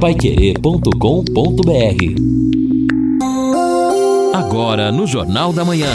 Paiquerê.com.br Agora no Jornal da Manhã.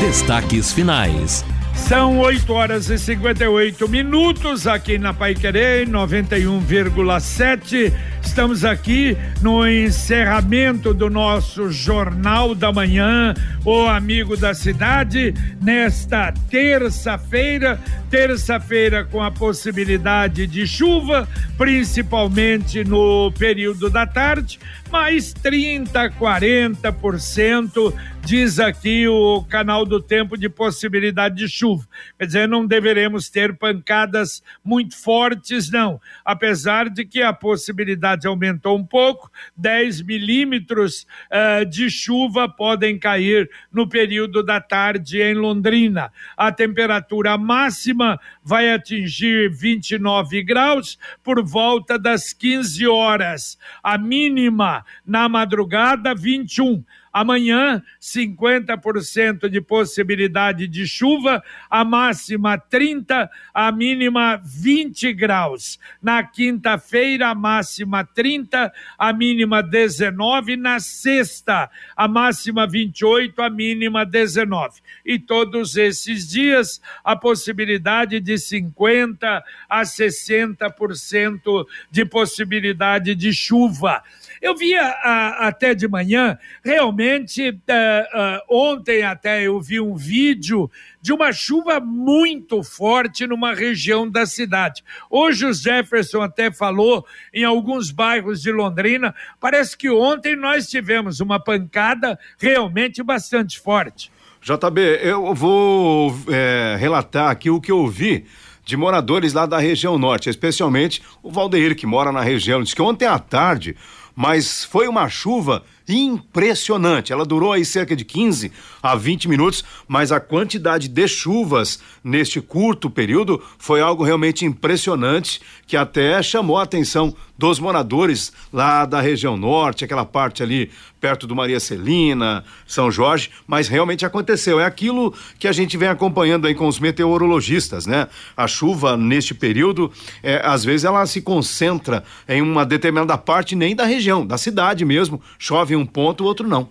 Destaques finais. São 8 horas e 58 minutos aqui na Pai Querer 91,7. Estamos aqui no encerramento do nosso Jornal da Manhã, o Amigo da Cidade, nesta terça-feira. Terça-feira com a possibilidade de chuva, principalmente no período da tarde, mais 30, 40%, diz aqui o canal do tempo de possibilidade de chuva. Quer dizer, não deveremos ter pancadas muito fortes, não. Apesar de que a possibilidade aumentou um pouco, 10 milímetros uh, de chuva podem cair no período da tarde em Londrina. A temperatura máxima vai atingir 29 graus por volta das 15 horas. A mínima na madrugada, 21. Amanhã, 50% de possibilidade de chuva, a máxima 30, a mínima 20 graus. Na quinta-feira, a máxima 30, a mínima 19. Na sexta, a máxima 28, a mínima 19. E todos esses dias, a possibilidade de 50 a 60% de possibilidade de chuva. Eu via a, até de manhã, realmente, uh, uh, ontem até eu vi um vídeo de uma chuva muito forte numa região da cidade. Hoje o Jefferson até falou em alguns bairros de Londrina. Parece que ontem nós tivemos uma pancada realmente bastante forte. JB, eu vou é, relatar aqui o que eu vi de moradores lá da região norte, especialmente o Valdeir, que mora na região. Diz que ontem à tarde mas foi uma chuva impressionante. Ela durou aí cerca de 15 a 20 minutos, mas a quantidade de chuvas neste curto período foi algo realmente impressionante que até chamou a atenção dos moradores lá da região norte, aquela parte ali perto do Maria Celina, São Jorge, mas realmente aconteceu. É aquilo que a gente vem acompanhando aí com os meteorologistas, né? A chuva neste período, é, às vezes ela se concentra em uma determinada parte nem da região, da cidade mesmo. Chove um ponto, o outro não.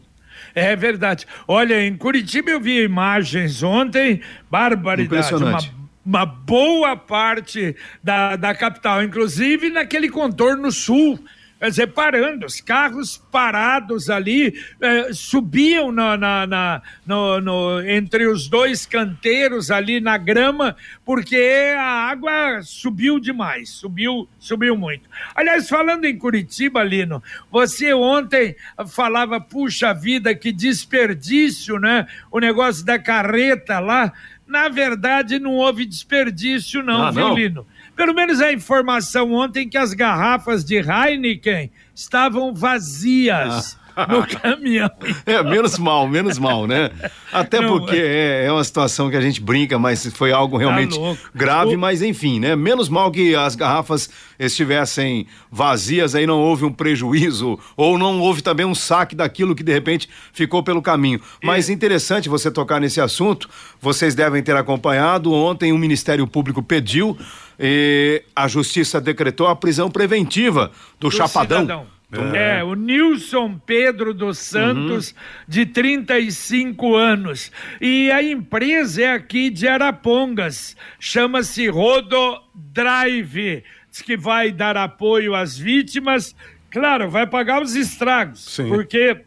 É verdade. Olha, em Curitiba eu vi imagens ontem, barbaridade. Uma, uma boa parte da, da capital, inclusive naquele contorno sul quer dizer, parando, os carros parados ali, eh, subiam na, na, na no, no, entre os dois canteiros ali na grama, porque a água subiu demais, subiu, subiu muito. Aliás, falando em Curitiba, Lino, você ontem falava, puxa vida, que desperdício, né? O negócio da carreta lá. Na verdade, não houve desperdício, não, ah, viu, não? Lino? Pelo menos a informação ontem que as garrafas de Heineken estavam vazias. Ah no caminhão. É, menos mal, menos mal, né? Até Não, porque é, é, uma situação que a gente brinca, mas foi algo tá realmente tá grave, mas enfim, né? Menos mal que as garrafas estivessem vazias, aí não houve um prejuízo, ou não houve também um saque daquilo que de repente ficou pelo caminho. Mas é. interessante você tocar nesse assunto, vocês devem ter acompanhado, ontem o Ministério Público pediu e a justiça decretou a prisão preventiva do, do Chapadão. Cidadão. É. é. o Nilson Pedro dos Santos, uhum. de 35 anos. E a empresa é aqui de Arapongas, chama-se Rodo Drive. Diz que vai dar apoio às vítimas. Claro, vai pagar os estragos, Sim. porque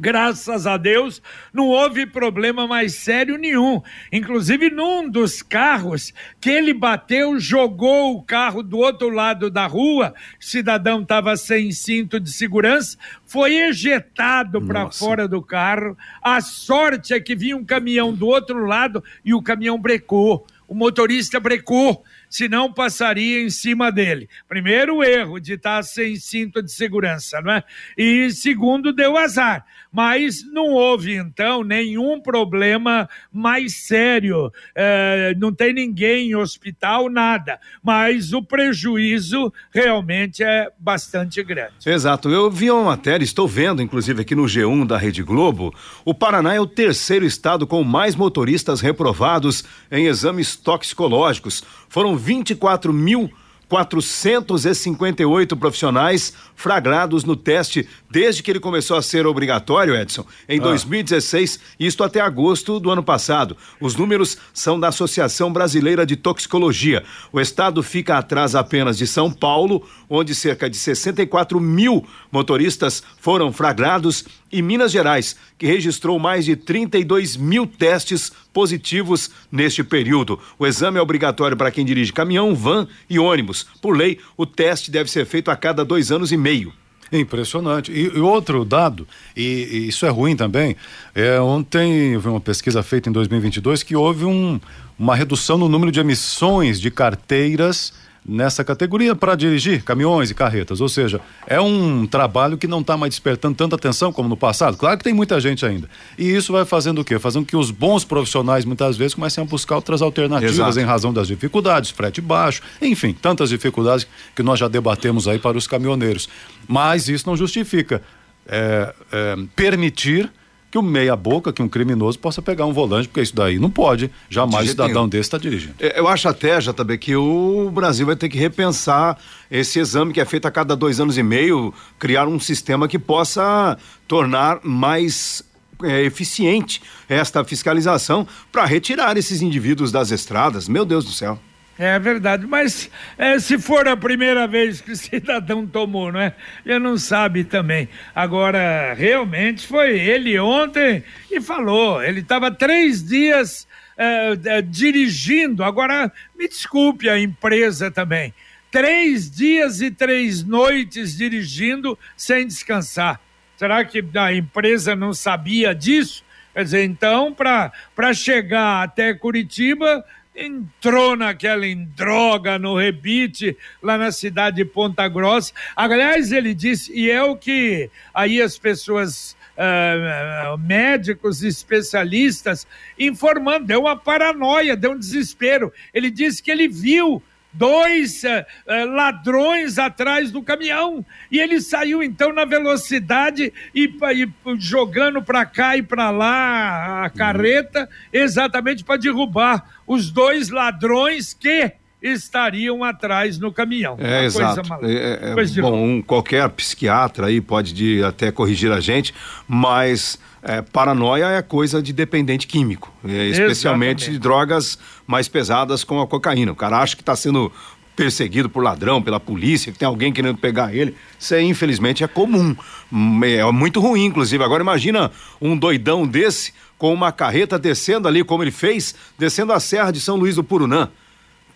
graças a Deus, não houve problema mais sério nenhum. Inclusive, num dos carros que ele bateu, jogou o carro do outro lado da rua, o cidadão estava sem cinto de segurança, foi ejetado para fora do carro. A sorte é que vinha um caminhão do outro lado e o caminhão brecou. O motorista brecou senão passaria em cima dele. Primeiro, erro de estar sem cinto de segurança, não é? E segundo, deu azar. Mas não houve, então, nenhum problema mais sério. É, não tem ninguém em hospital, nada. Mas o prejuízo realmente é bastante grande. Exato. Eu vi uma matéria, estou vendo, inclusive, aqui no G1 da Rede Globo. O Paraná é o terceiro estado com mais motoristas reprovados em exames toxicológicos. Foram 24 mil 458 profissionais flagrados no teste desde que ele começou a ser obrigatório, Edson, em ah. 2016, isto até agosto do ano passado. Os números são da Associação Brasileira de Toxicologia. O estado fica atrás apenas de São Paulo, onde cerca de 64 mil motoristas foram flagrados, e Minas Gerais, que registrou mais de 32 mil testes positivos neste período. O exame é obrigatório para quem dirige caminhão, van e ônibus. Por lei, o teste deve ser feito a cada dois anos e meio. Impressionante. E, e outro dado, e, e, isso é ruim também, é, ontem vi uma pesquisa feita em 2022 que houve um, uma redução no número de emissões de carteiras nessa categoria para dirigir caminhões e carretas. Ou seja, é um trabalho que não está mais despertando tanta atenção como no passado. Claro que tem muita gente ainda. E isso vai fazendo o quê? Fazendo que os bons profissionais muitas vezes comecem a buscar outras alternativas Exato. em razão das dificuldades, frete baixo, enfim, tantas dificuldades que nós já debatemos aí para os caminhoneiros. Mas isso não justifica é, é, permitir que o meia boca, que um criminoso possa pegar um volante, porque isso daí não pode, jamais de cidadão desse está dirigindo. É, eu acho até, JB, que o Brasil vai ter que repensar esse exame que é feito a cada dois anos e meio, criar um sistema que possa tornar mais é, eficiente esta fiscalização para retirar esses indivíduos das estradas. Meu Deus do céu. É verdade, mas é, se for a primeira vez que o cidadão tomou, não é? Já não sabe também. Agora, realmente foi ele ontem e falou. Ele estava três dias é, é, dirigindo. Agora, me desculpe a empresa também. Três dias e três noites dirigindo sem descansar. Será que a empresa não sabia disso? Quer dizer, então, para chegar até Curitiba entrou naquela droga no rebite lá na cidade de Ponta Grossa. Aliás, ele disse, e é o que aí as pessoas. Uh, médicos, especialistas, informando, deu uma paranoia, deu um desespero. Ele disse que ele viu dois uh, uh, ladrões atrás do caminhão. E ele saiu então na velocidade e, e jogando para cá e para lá a carreta, exatamente para derrubar os dois ladrões que estariam atrás no caminhão. É, exato. É, é, bom, um, qualquer psiquiatra aí pode de, até corrigir a gente, mas é, paranoia é coisa de dependente químico, é, especialmente de drogas mais pesadas como a cocaína. O cara acha que está sendo perseguido por ladrão, pela polícia, que tem alguém querendo pegar ele. Isso aí, infelizmente, é comum. Hum, é muito ruim, inclusive. Agora imagina um doidão desse com uma carreta descendo ali, como ele fez, descendo a Serra de São Luís do Purunã.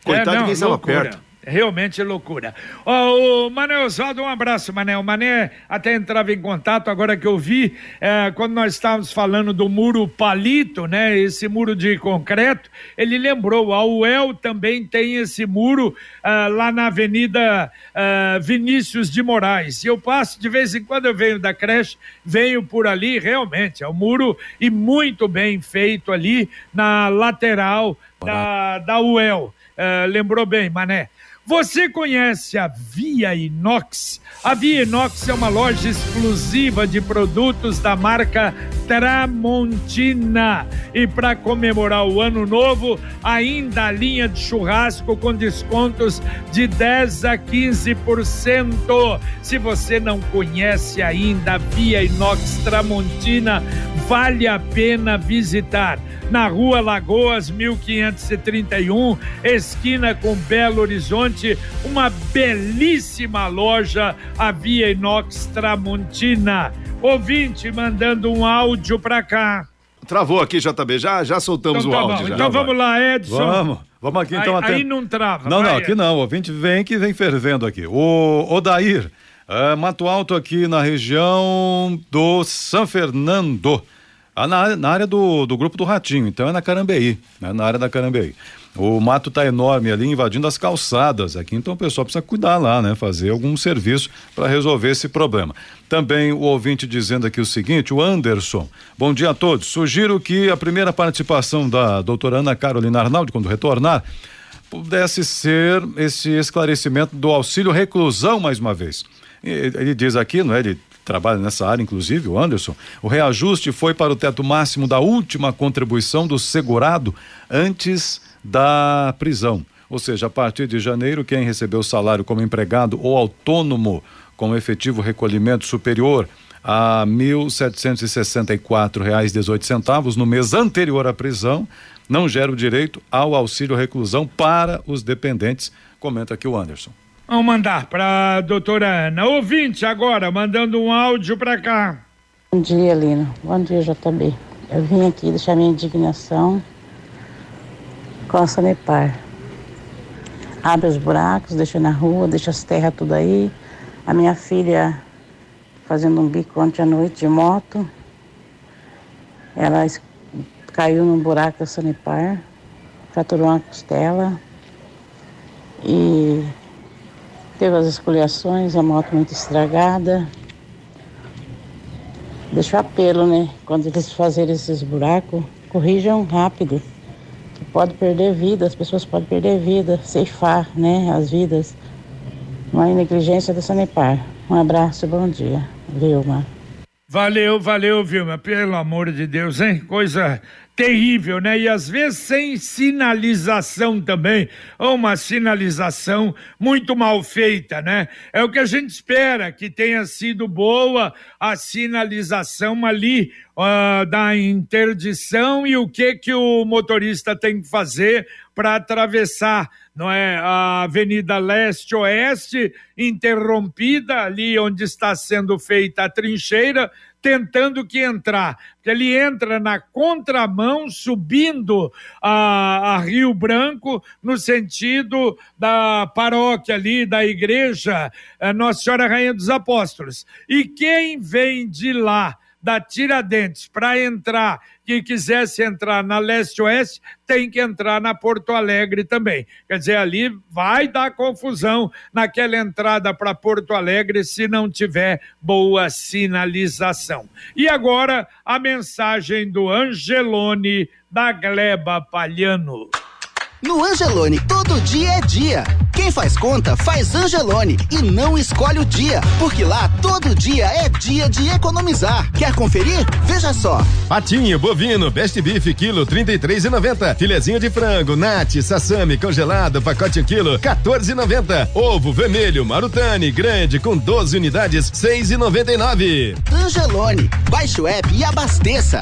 Coitado é, não, de quem estava perto realmente loucura. Oh, o Mané Oswaldo, um abraço, Mané. O Mané até entrava em contato agora que eu vi, é, quando nós estávamos falando do muro palito, né? Esse muro de concreto, ele lembrou, a UEL também tem esse muro ah, lá na Avenida ah, Vinícius de Moraes. E eu passo, de vez em quando eu venho da creche, venho por ali, realmente, é um muro e muito bem feito ali na lateral da, da UEL. Uh, lembrou bem, Mané. Você conhece a Via Inox? A Via Inox é uma loja exclusiva de produtos da marca Tramontina. E para comemorar o ano novo, ainda a linha de churrasco com descontos de 10 a 15%. Se você não conhece ainda a Via Inox Tramontina, vale a pena visitar na Rua Lagoas 1531, esquina com Belo Horizonte, uma belíssima loja, a Via Inox Tramontina. Ouvinte mandando um áudio para cá. Travou aqui, JB, já, já soltamos então, tá o áudio. Já. Então vamos lá, Edson. Vamos. Vamos aqui então aí, até. Aí não trava. Não, não, aqui não. O ouvinte vem que vem fervendo aqui. O Odair, é, Mato Alto aqui na região do São Fernando. Ah, na, na área do, do grupo do Ratinho, então é na Carambeí, né? na área da Carambeí. O mato está enorme ali, invadindo as calçadas aqui, então o pessoal precisa cuidar lá, né? Fazer algum serviço para resolver esse problema. Também o ouvinte dizendo aqui o seguinte, o Anderson. Bom dia a todos. Sugiro que a primeira participação da doutora Ana Carolina Arnaldi, quando retornar, pudesse ser esse esclarecimento do auxílio reclusão mais uma vez. Ele diz aqui, não é? Ele trabalha nessa área, inclusive, o Anderson, o reajuste foi para o teto máximo da última contribuição do segurado antes da prisão. ou seja, a partir de janeiro, quem recebeu salário como empregado ou autônomo com efetivo recolhimento superior a R$ 1.764,18 no mês anterior à prisão, não gera o direito ao auxílio reclusão para os dependentes, comenta aqui o Anderson. Vamos mandar para a doutora Ana. Ouvinte agora, mandando um áudio para cá. Bom dia, Lino. Bom dia, JB. Eu vim aqui deixar minha indignação com a Sanepar. Abre os buracos, deixa na rua, deixa as terras tudo aí. A minha filha fazendo um bico ontem à noite de moto. Ela caiu num buraco da Sanepar, fraturou uma costela e teve as escoliações, a moto muito estragada. Deixa o apelo, né? Quando eles fazerem esses buracos, corrijam rápido. Pode perder vida, as pessoas podem perder vida, ceifar, né? As vidas. Uma negligência da Sanepar. Um abraço, bom dia. Vilma. Valeu, valeu, Vilma. Pelo amor de Deus, hein? Coisa terrível, né? E às vezes sem sinalização também, ou uma sinalização muito mal feita, né? É o que a gente espera, que tenha sido boa a sinalização ali uh, da interdição e o que que o motorista tem que fazer para atravessar, não é, a Avenida Leste-Oeste interrompida ali onde está sendo feita a trincheira tentando que entrar. Ele entra na contramão, subindo a, a, Rio Branco, no sentido da paróquia ali, da igreja eh, Nossa Senhora Rainha dos Apóstolos. E quem vem de lá, da Tiradentes, para entrar que quisesse entrar na leste-oeste tem que entrar na Porto Alegre também. Quer dizer, ali vai dar confusão naquela entrada para Porto Alegre se não tiver boa sinalização. E agora a mensagem do Angelone da Gleba Palhano. No Angelone, todo dia é dia. Quem faz conta, faz Angelone e não escolhe o dia, porque lá todo dia é dia de economizar. Quer conferir? Veja só. Patinho, bovino, best beef, quilo, trinta e três e noventa. Filezinho de frango, nate, sassami, congelado, pacote um quilo, 14,90. Ovo vermelho, marutani, grande, com 12 unidades, seis e noventa e nove. Angelone, baixe o app e abasteça.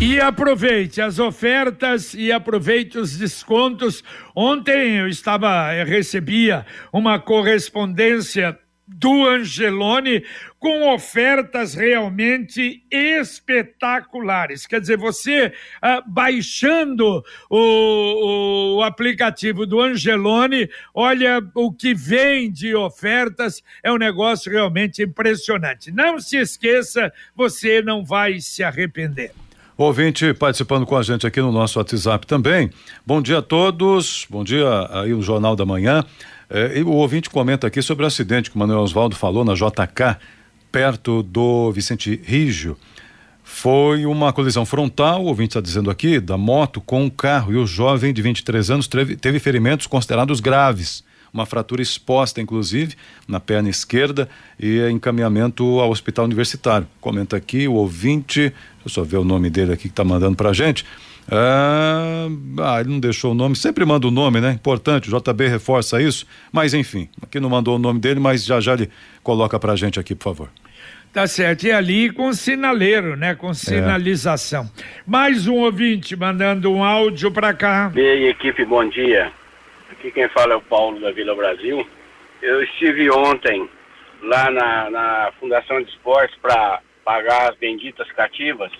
E aproveite as ofertas e aproveite os descontos. Ontem eu estava, eu recebia uma correspondência do Angelone com ofertas realmente espetaculares. Quer dizer, você ah, baixando o, o, aplicativo do Angelone, olha o que vem de ofertas, é um negócio realmente impressionante. Não se esqueça, você não vai se arrepender. Ouvinte participando com a gente aqui no nosso WhatsApp também. Bom dia a todos, bom dia aí no Jornal da Manhã. É, o ouvinte comenta aqui sobre o acidente que o Manuel Oswaldo falou na JK, perto do Vicente Rígio. Foi uma colisão frontal, o ouvinte está dizendo aqui, da moto com um carro e o jovem de 23 anos teve, teve ferimentos considerados graves uma fratura exposta, inclusive, na perna esquerda e encaminhamento ao hospital universitário. Comenta aqui o ouvinte, deixa eu só ver o nome dele aqui que está mandando para a gente. Ah, ah, ele não deixou o nome, sempre manda o nome, né? Importante, o JB reforça isso, mas enfim, aqui não mandou o nome dele, mas já já ele coloca pra gente aqui, por favor. Tá certo, e ali com sinaleiro, né? Com sinalização. É. Mais um ouvinte mandando um áudio para cá. Ei, equipe, bom dia. Aqui quem fala é o Paulo da Vila Brasil. Eu estive ontem lá na, na Fundação de Esportes para pagar as benditas cativas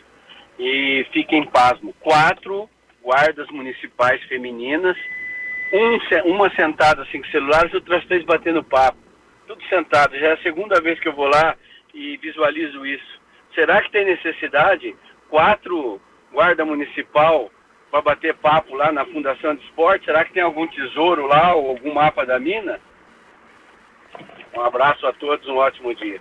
e fiquem pasmo, quatro guardas municipais femininas, um, uma sentada assim com celulares outras três batendo papo. Tudo sentado. Já é a segunda vez que eu vou lá e visualizo isso. Será que tem necessidade? Quatro guarda municipal para bater papo lá na Fundação de Esporte? Será que tem algum tesouro lá ou algum mapa da mina? Um abraço a todos, um ótimo dia.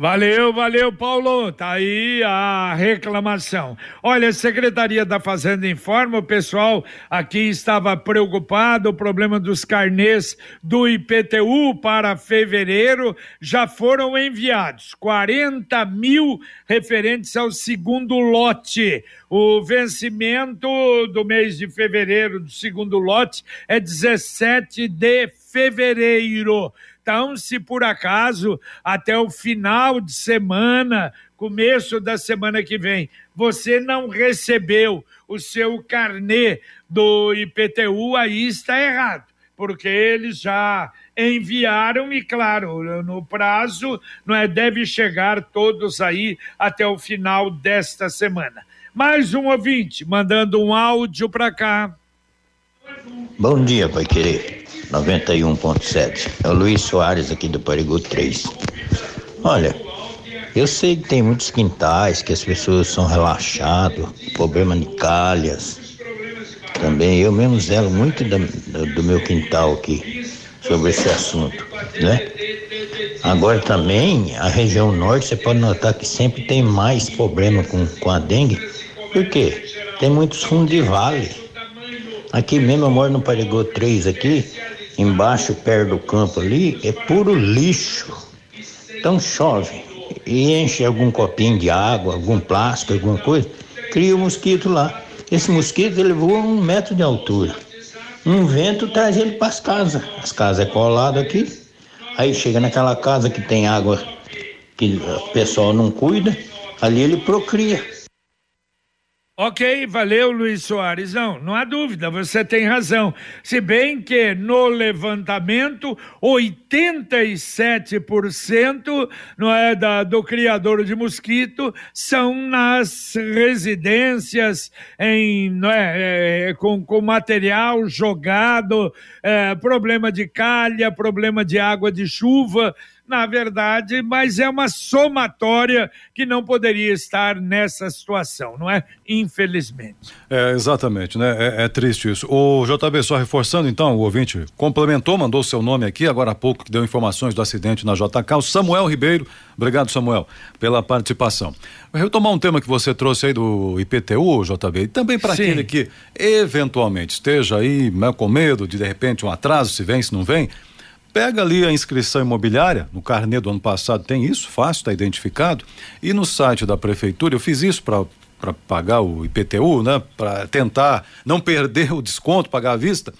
Valeu, valeu, Paulo. Tá aí a reclamação. Olha, a Secretaria da Fazenda informa, o pessoal aqui estava preocupado, o problema dos carnês do IPTU para fevereiro já foram enviados 40 mil referentes ao segundo lote. O vencimento do mês de fevereiro do segundo lote é 17 de fevereiro. Então, se por acaso até o final de semana, começo da semana que vem, você não recebeu o seu carnê do IPTU, aí está errado, porque eles já enviaram e, claro, no prazo, não é, deve chegar todos aí até o final desta semana. Mais um ouvinte mandando um áudio para cá. Bom dia, Pai Querer. 91.7. É o Luiz Soares aqui do Parigu 3. Olha, eu sei que tem muitos quintais que as pessoas são relaxadas, problema de calhas. Também eu mesmo zelo muito do meu quintal aqui sobre esse assunto, né? Agora também a região norte você pode notar que sempre tem mais problema com, com a dengue. Por quê? Tem muitos fundos de vale. Aqui mesmo eu moro no Parigô 3 aqui, embaixo, perto do campo ali, é puro lixo. Então chove e enche algum copinho de água, algum plástico, alguma coisa, cria um mosquito lá. Esse mosquito ele voa um metro de altura. Um vento traz ele para as casas. As casas é colado aqui. Aí chega naquela casa que tem água que o pessoal não cuida, ali ele procria. Ok, valeu, Luiz Soares. Não, não há dúvida, você tem razão. Se bem que no levantamento, 87% não é, da, do criador de mosquito são nas residências, em, não é, é com, com material jogado, é, problema de calha, problema de água de chuva na verdade, mas é uma somatória que não poderia estar nessa situação, não é? Infelizmente. É, exatamente, né? É, é, triste isso. O JB, só reforçando então, o ouvinte complementou, mandou seu nome aqui, agora há pouco que deu informações do acidente na JK, o Samuel Ribeiro. Obrigado, Samuel, pela participação. Vou retomar um tema que você trouxe aí do IPTU, JB, e também para aquele que eventualmente esteja aí né, com medo de de repente um atraso, se vem, se não vem Pega ali a inscrição imobiliária, no carnê do ano passado tem isso, fácil, está identificado. E no site da prefeitura, eu fiz isso para para pagar o IPTU, né? Para tentar não perder o desconto, pagar à vista,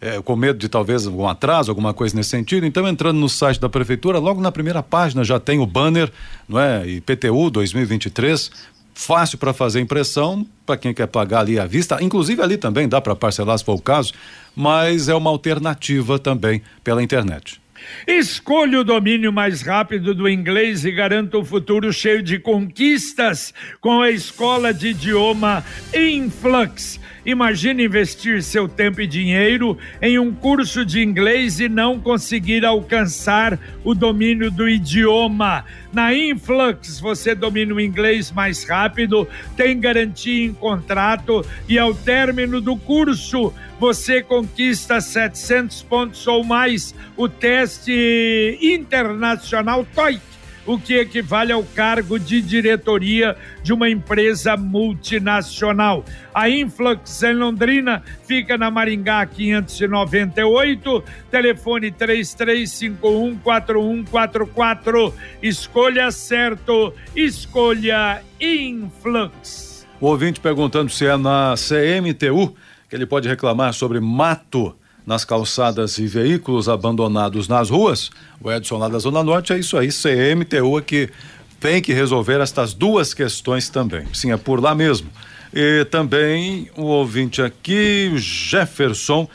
é, com medo de talvez algum atraso, alguma coisa nesse sentido. Então, entrando no site da prefeitura, logo na primeira página já tem o banner, não é? IPTU 2023 fácil para fazer impressão, para quem quer pagar ali à vista, inclusive ali também dá para parcelar se for o caso, mas é uma alternativa também pela internet. Escolha o domínio mais rápido do inglês e garanta um futuro cheio de conquistas com a escola de idioma Influx. Imagine investir seu tempo e dinheiro em um curso de inglês e não conseguir alcançar o domínio do idioma. Na Influx você domina o inglês mais rápido, tem garantia em contrato e ao término do curso você conquista 700 pontos ou mais o teste internacional TOEIC o que equivale ao cargo de diretoria de uma empresa multinacional. A Influx em Londrina fica na Maringá 598, telefone 33514144. Escolha certo, escolha Influx. O ouvinte perguntando se é na CMTU que ele pode reclamar sobre mato nas calçadas e veículos abandonados nas ruas. O Edson lá da Zona Norte é isso aí, CMTU é que tem que resolver estas duas questões também. Sim, é por lá mesmo. E também o ouvinte aqui, o Jefferson.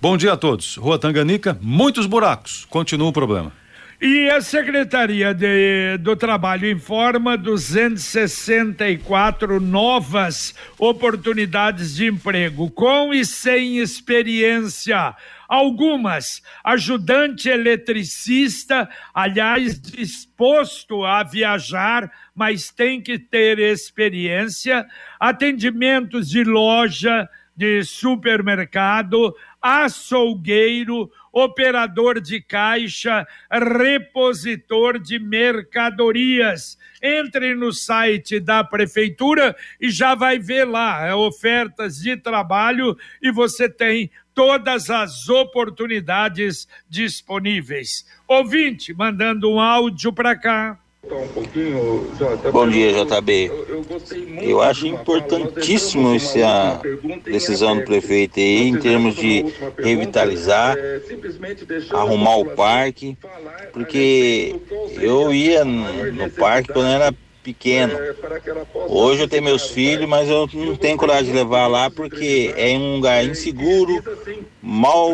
Bom dia a todos. Rua Tanganica, muitos buracos. Continua o problema. E a Secretaria de, do Trabalho informa 264 novas oportunidades de emprego, com e sem experiência. Algumas, ajudante eletricista, aliás, disposto a viajar, mas tem que ter experiência, atendimentos de loja, de supermercado, açougueiro, operador de caixa, repositor de mercadorias. Entre no site da prefeitura e já vai ver lá é, ofertas de trabalho e você tem todas as oportunidades disponíveis. Ouvinte, mandando um áudio para cá. Bom dia, JB. Eu acho importantíssimo essa decisão do prefeito aí, em termos de revitalizar, arrumar o parque, porque eu ia no parque quando era pequeno. Hoje eu tenho meus filhos, mas eu não tenho coragem de levar lá porque é um lugar inseguro, mal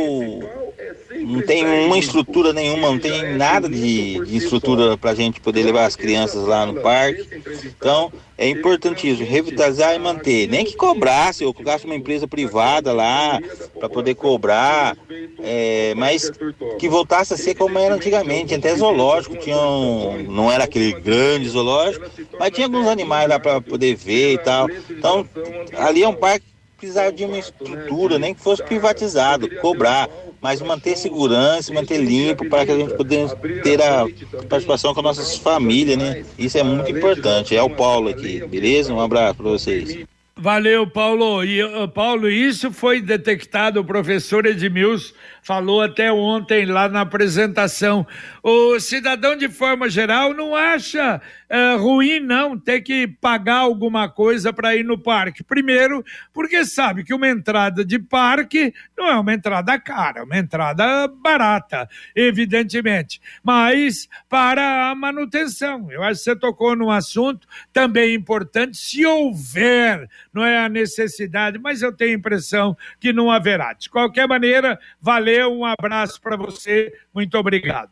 não tem uma estrutura nenhuma, não tem nada de, de estrutura para a gente poder levar as crianças lá no parque. Então, é importantíssimo revitalizar e manter. Nem que cobrasse, ou colocasse uma empresa privada lá para poder cobrar, é, mas que voltasse a ser como era antigamente. Até zoológico, tinha um, não era aquele grande zoológico, mas tinha alguns animais lá para poder ver e tal. Então, ali é um parque que precisava de uma estrutura, nem que fosse privatizado, cobrar mas manter segurança, manter limpo para que a gente possa ter a participação com nossas famílias, né? Isso é muito importante. É o Paulo aqui, beleza? Um abraço para vocês. Valeu, Paulo. E, Paulo, isso foi detectado, o professor Edmilson falou até ontem lá na apresentação. O cidadão, de forma geral, não acha é, ruim, não, ter que pagar alguma coisa para ir no parque. Primeiro, porque sabe que uma entrada de parque não é uma entrada cara, é uma entrada barata, evidentemente. Mas para a manutenção. Eu acho que você tocou num assunto também importante, se houver, não é a necessidade, mas eu tenho a impressão que não haverá. De qualquer maneira, valeu um abraço para você, muito obrigado.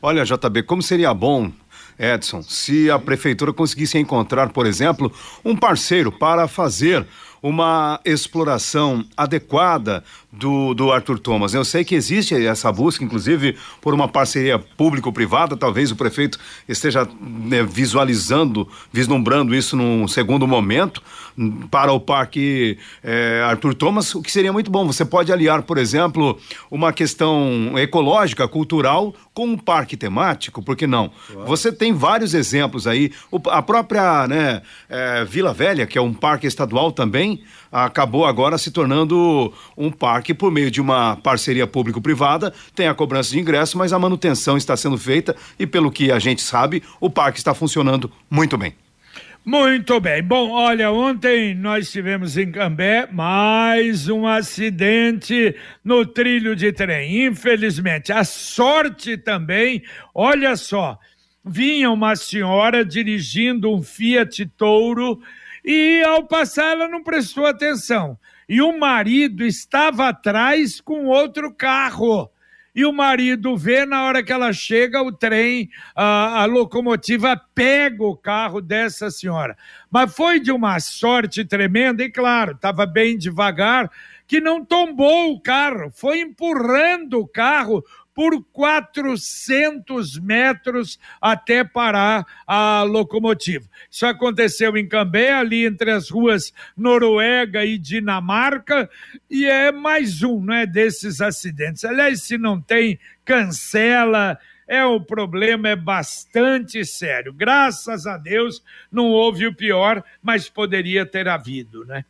Olha, JB, como seria bom Edson, se a prefeitura conseguisse encontrar, por exemplo, um parceiro para fazer uma exploração adequada do, do Arthur Thomas. Eu sei que existe essa busca, inclusive, por uma parceria público-privada. Talvez o prefeito esteja né, visualizando, vislumbrando isso num segundo momento para o Parque é, Arthur Thomas, o que seria muito bom. Você pode aliar, por exemplo, uma questão ecológica, cultural, com um parque temático, por que não? Claro. Você tem vários exemplos aí. O, a própria né, é, Vila Velha, que é um parque estadual também, acabou agora se tornando um parque por meio de uma parceria público-privada. Tem a cobrança de ingresso, mas a manutenção está sendo feita e, pelo que a gente sabe, o parque está funcionando muito bem. Muito bem. Bom, olha, ontem nós tivemos em Cambé mais um acidente no trilho de trem. Infelizmente, a sorte também, olha só, vinha uma senhora dirigindo um Fiat Touro e ao passar ela não prestou atenção. E o marido estava atrás com outro carro. E o marido vê, na hora que ela chega, o trem, a, a locomotiva pega o carro dessa senhora. Mas foi de uma sorte tremenda, e claro, estava bem devagar, que não tombou o carro, foi empurrando o carro por 400 metros até parar a locomotiva. Isso aconteceu em Cambé, ali entre as ruas Noruega e Dinamarca, e é mais um não é, desses acidentes. Aliás, se não tem, cancela. É o problema é bastante sério. Graças a Deus não houve o pior, mas poderia ter havido, né?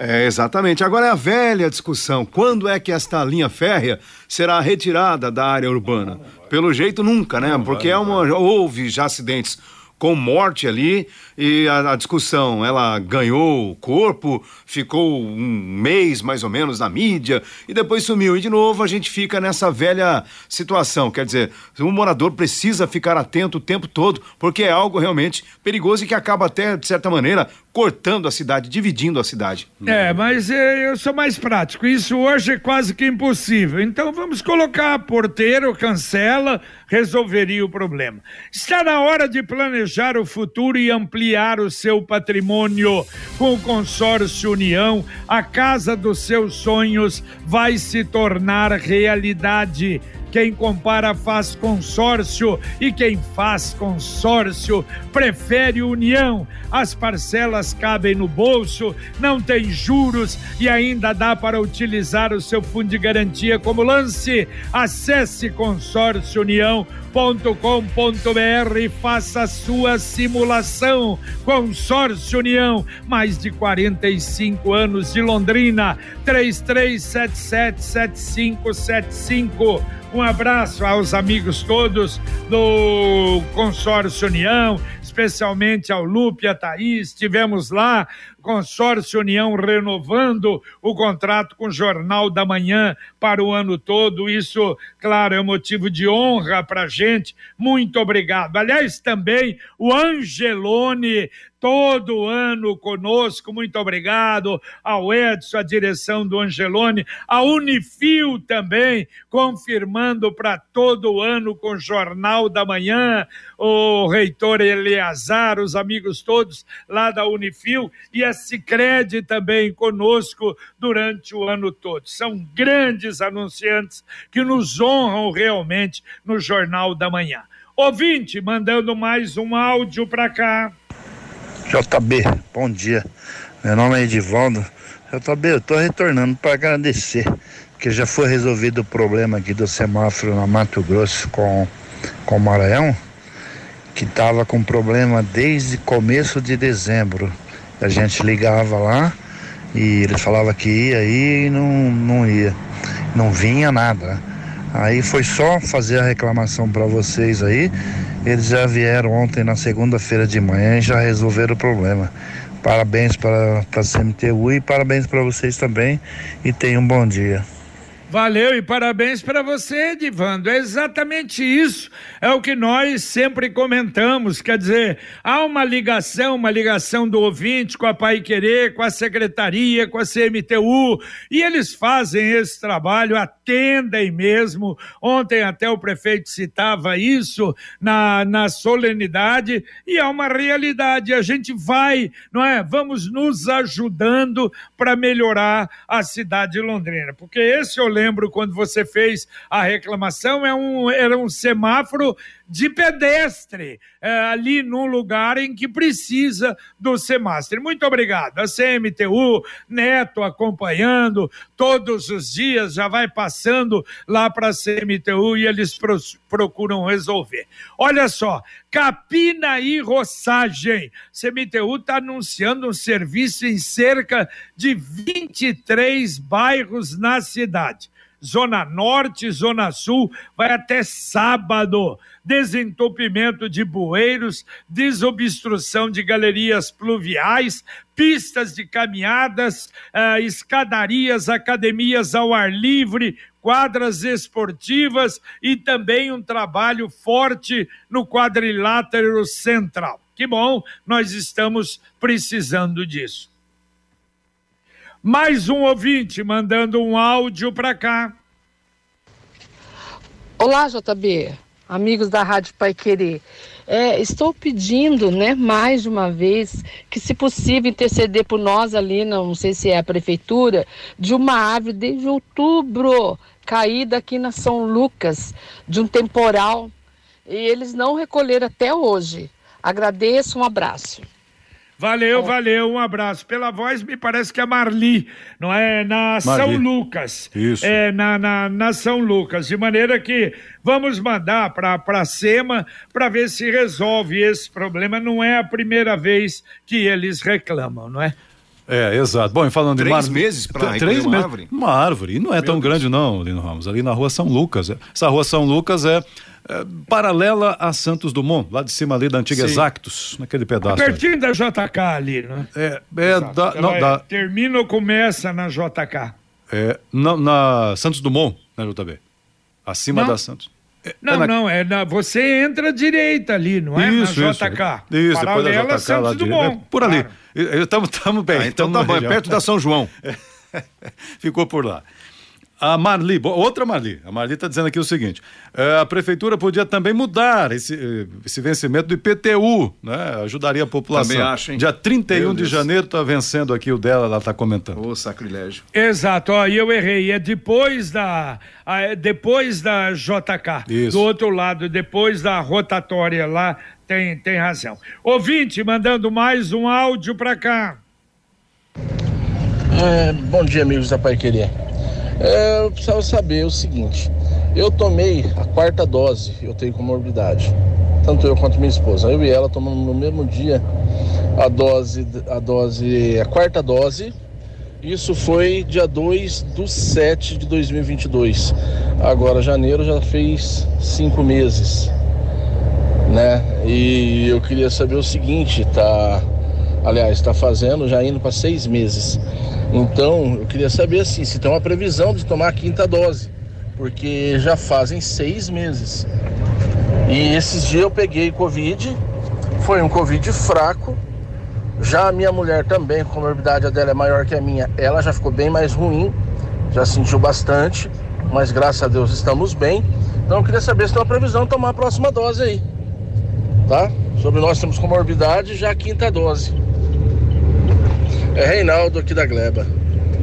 É, exatamente. Agora é a velha discussão: quando é que esta linha férrea será retirada da área urbana? Pelo jeito, nunca, né? Porque é uma, houve já acidentes com morte ali e a, a, discussão, ela ganhou corpo, ficou um mês mais ou menos na mídia e depois sumiu. E de novo a gente fica nessa velha situação, quer dizer, o morador precisa ficar atento o tempo todo, porque é algo realmente perigoso e que acaba até, de certa maneira, cortando a cidade, dividindo a cidade. É, mas é, eu sou mais prático. Isso hoje é quase que impossível. Então vamos colocar porteiro, cancela, resolveria o problema. Está na hora de planejar o futuro e ampliar o seu patrimônio. Com o consórcio União, a casa dos seus sonhos vai se tornar realidade Quem compara faz consórcio e quem faz consórcio prefere união. As parcelas cabem no bolso, não tem juros e ainda dá para utilizar o seu fundo de garantia como lance. Acesse Consórcio União com.br e faça a sua simulação. Consórcio União, mais de 45 anos de Londrina, 33777575. Um abraço aos amigos todos do Consórcio União, especialmente ao Lupe e a Thaís. Estivemos lá Consórcio União renovando o contrato com o Jornal da Manhã para o ano todo. Isso, claro, é motivo de honra para gente. Muito obrigado. Aliás, também o Angelone todo ano conosco. Muito obrigado ao Edson, a direção do Angelone, a Unifil também, confirmando para todo ano com o Jornal da Manhã, o reitor Eleazar, os amigos todos lá da Unifil e a Cicred também conosco durante o ano todo. São grandes anunciantes que nos honram realmente no Jornal da Manhã. Ouvinte, mandando mais um áudio para cá. JB, bom dia. Meu nome é Edivaldo. JB, eu estou retornando para agradecer, porque já foi resolvido o problema aqui do semáforo na Mato Grosso com, com o Maranhão, que estava com problema desde começo de dezembro. A gente ligava lá e eles falavam que ia e não, não ia. Não vinha nada. Aí foi só fazer a reclamação para vocês aí. Eles já vieram ontem na segunda-feira de manhã e já resolveram o problema. Parabéns para a CMTU e parabéns para vocês também. E tenham um bom dia. Valeu e parabéns para você, Divando. É exatamente isso. É o que nós sempre comentamos. Quer dizer, há uma ligação, uma ligação do ouvinte com a Pai Querer, com a secretaria, com a CMTU, e eles fazem esse trabalho, atendem mesmo. Ontem até o prefeito citava isso na, na solenidade, e é uma realidade. A gente vai, não é? Vamos nos ajudando para melhorar a cidade de Londrina, porque esse eu lembro quando você fez a reclamação, é um, era um semáforo de pedestre, é, ali num lugar em que precisa do semáforo. Muito obrigado. A CMTU, Neto acompanhando todos os dias, já vai passando lá para a CMTU e eles pro, procuram resolver. Olha só, Capina e Roçagem. CMTU está anunciando um serviço em cerca de 23 bairros na cidade. Zona Norte, Zona Sul, vai até sábado. Desentupimento de bueiros, desobstrução de galerias pluviais, pistas de caminhadas, uh, escadarias, academias ao ar livre, quadras esportivas e também um trabalho forte no quadrilátero central. Que bom, nós estamos precisando disso. Mais um ouvinte mandando um áudio para cá. Olá, JB, amigos da Rádio Pai Querer. É, estou pedindo, né, mais de uma vez, que se possível interceder por nós ali, não sei se é a prefeitura, de uma árvore desde outubro caída aqui na São Lucas, de um temporal, e eles não recolheram até hoje. Agradeço, um abraço. Valeu, valeu, um abraço. Pela voz, me parece que é Marli, não é? Na Marli. São Lucas. Isso. É, na, na, na São Lucas. De maneira que vamos mandar para a SEMA para ver se resolve esse problema. Não é a primeira vez que eles reclamam, não é? É, exato. Bom, e falando três de mar... meses para três uma meses. árvore. Uma árvore. E não é Meu tão Deus. grande, não, Lino Ramos. Ali na rua São Lucas. Essa rua São Lucas é, é paralela a Santos Dumont, lá de cima ali da antiga Sim. Exactus, naquele pedaço. Pertinho da JK ali, né? É, é da, não, é- da, Termina ou começa na JK? é, na, na Santos Dumont, né, JB? Acima Não. da Santos. É, Não, é na- não, é na, você entra à direita ali, não é? Isso, na isso. JK. Isso, depois da Paralela a JK Santos. Dumont. É, por ali. Claro. Estamos bem. Ah, então tamo tá na bom, é perto da São João. Ficou por lá. A Marli, outra Marli. A Marli está dizendo aqui o seguinte: é, a prefeitura podia também mudar esse, eh, esse vencimento do IPTU, né? Ajudaria a população. Também acho, hein? Dia 31 Meu de Deus. janeiro está vencendo aqui o dela, ela está comentando. Ô, sacrilégio. Exato, ó, e eu errei. É depois da. é depois da JK. Isso. Do outro lado, depois da rotatória lá, tem, tem razão. Ouvinte, mandando mais um áudio pra cá. É, bom dia, amigos da Pai Querer. É, eu precisava saber o seguinte: eu tomei a quarta dose, eu tenho comorbidade. Tanto eu quanto minha esposa. Eu e ela tomamos no mesmo dia a dose, a dose, a quarta dose. Isso foi dia 2 do 7 de 2022. Agora, janeiro já fez cinco meses, né? E eu queria saber o seguinte, tá? Aliás, está fazendo já indo para seis meses. Então, eu queria saber assim, se tem uma previsão de tomar a quinta dose, porque já fazem seis meses. E esses dias eu peguei Covid, foi um Covid fraco. Já a minha mulher também, a comorbidade dela é maior que a minha, ela já ficou bem mais ruim, já sentiu bastante, mas graças a Deus estamos bem. Então eu queria saber se tem uma previsão de tomar a próxima dose aí, tá? Sobre nós temos comorbidade, já a quinta dose. É Reinaldo aqui da Gleba.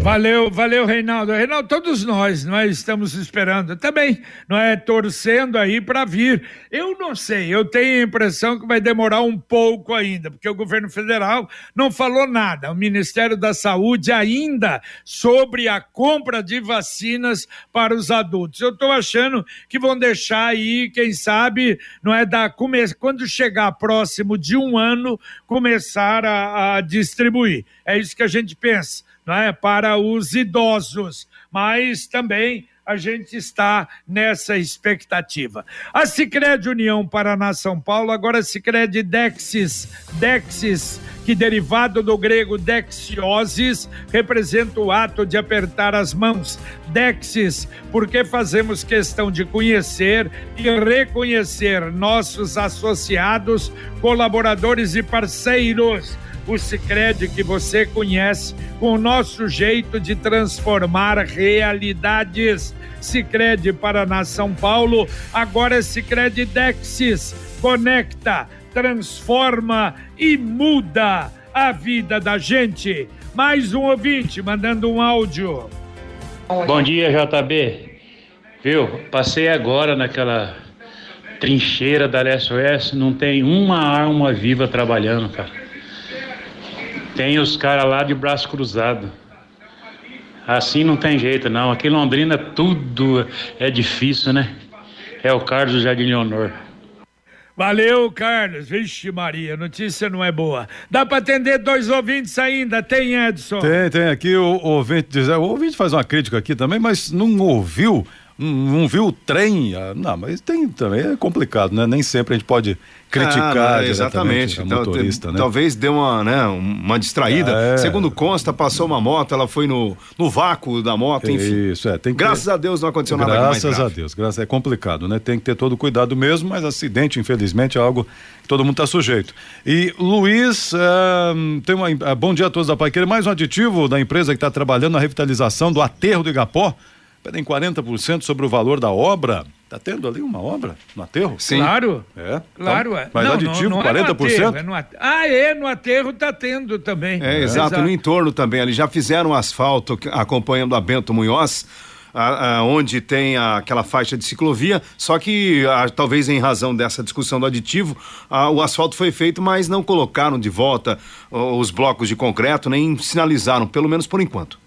Valeu, valeu, Reinaldo. Reinaldo, todos nós, nós estamos esperando também, não é? Torcendo aí para vir. Eu não sei, eu tenho a impressão que vai demorar um pouco ainda, porque o governo federal não falou nada. O Ministério da Saúde ainda sobre a compra de vacinas para os adultos. Eu estou achando que vão deixar aí, quem sabe, não é da quando chegar próximo de um ano começar a, a distribuir. É isso que a gente pensa não é, para os idosos, mas também a gente está nessa expectativa. A Sicredi União Paraná São Paulo, agora Sicredi Dexis, Dexis, que derivado do grego dexiosis, representa o ato de apertar as mãos. Dexis, porque fazemos questão de conhecer e reconhecer nossos associados, colaboradores e parceiros o Sicredi que você conhece, com o nosso jeito de transformar realidades. Sicredi Paraná São Paulo, agora é Sicredi Dexis. Conecta, transforma e muda a vida da gente. Mais um ouvinte mandando um áudio. Bom dia, JB. Viu? Passei agora naquela trincheira da SOS, não tem uma alma viva trabalhando, cara. Tem os caras lá de braço cruzado. Assim não tem jeito, não. Aqui em Londrina tudo é difícil, né? É o Carlos Jardim Leonor. Valeu, Carlos. Vixe, Maria, notícia não é boa. Dá para atender dois ouvintes ainda? Tem, Edson? Tem, tem aqui o, o ouvinte diz, o ouvinte faz uma crítica aqui também, mas não ouviu, não, viu o trem. Ah, Não, mas tem também, é complicado, né? Nem sempre a gente pode criticar Ah, diretamente exatamente. a Então, motorista, né? Talvez deu uma, né, uma distraída. É. Segundo consta, passou uma moto, ela foi no, no vácuo da moto, enfim. Isso, é. Tem que Graças a Deus não aconteceu nada mais Graças a Deus, graças é complicado, né? Tem que ter todo o cuidado mesmo, mas acidente, infelizmente, é algo que todo mundo está sujeito. E Luiz, ahn, tem uma, ah, bom dia a todos da Paiqueira, mais um aditivo da empresa que está trabalhando na revitalização do aterro do Igapó, pedem 40% sobre o valor da obra. Tá tendo ali uma obra no aterro? Sim. Claro. É. Claro, Então, é. Mas Não, aditivo, não, não é no 40%? aterro, é no Ah, é, no aterro tá tendo também. É, exato, no entorno também. Ali já fizeram asfalto acompanhando a Bento Munhoz. a- a- onde tem a- aquela faixa de ciclovia, só que a- talvez em razão dessa discussão do aditivo, a- o asfalto foi feito, mas não colocaram de volta os blocos de concreto, nem sinalizaram, pelo menos por enquanto.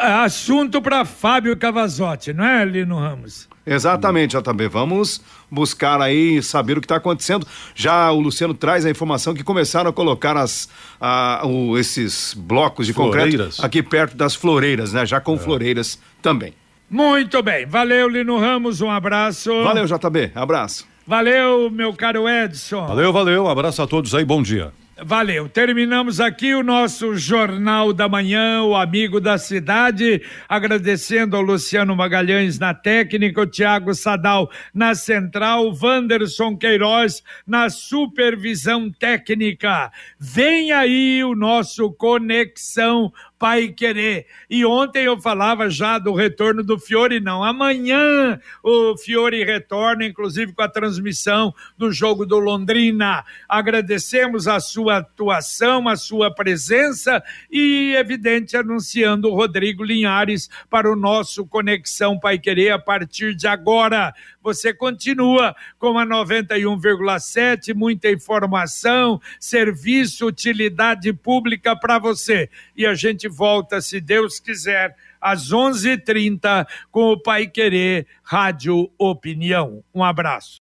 Assunto para Fábio Cavazotti, não é, Lino Ramos? Exatamente, JB. Vamos buscar aí saber o que está acontecendo. Já o Luciano traz a informação que começaram a colocar as, a- o- esses blocos de Floreiras. concreto aqui perto das floreiras, né? Já com floreiras também. Muito bem. Valeu, Lino Ramos. Um abraço. Valeu, JB. Abraço. Valeu, meu caro Edson. Valeu, valeu, um abraço a todos aí, bom dia. Valeu. Terminamos aqui o nosso Jornal da Manhã, o Amigo da Cidade, agradecendo ao Luciano Magalhães na técnica, o Tiago Sadal na central, Wanderson Queiroz na supervisão técnica. Vem aí o nosso Conexão Pai Querer. E ontem eu falava já do retorno do Fiore, não. Amanhã o Fiore retorna, inclusive com a transmissão do jogo do Londrina. Agradecemos a sua atuação, a sua presença e, evidente, anunciando o Rodrigo Linhares para o nosso Conexão Pai Querer a partir de agora. Você continua com a 91,7, muita informação, serviço, utilidade pública para você. E a gente volta, se Deus quiser, às 11:30 com o Pai Querer Rádio Opinião. Um abraço.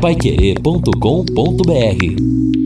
Paiquerê.com.br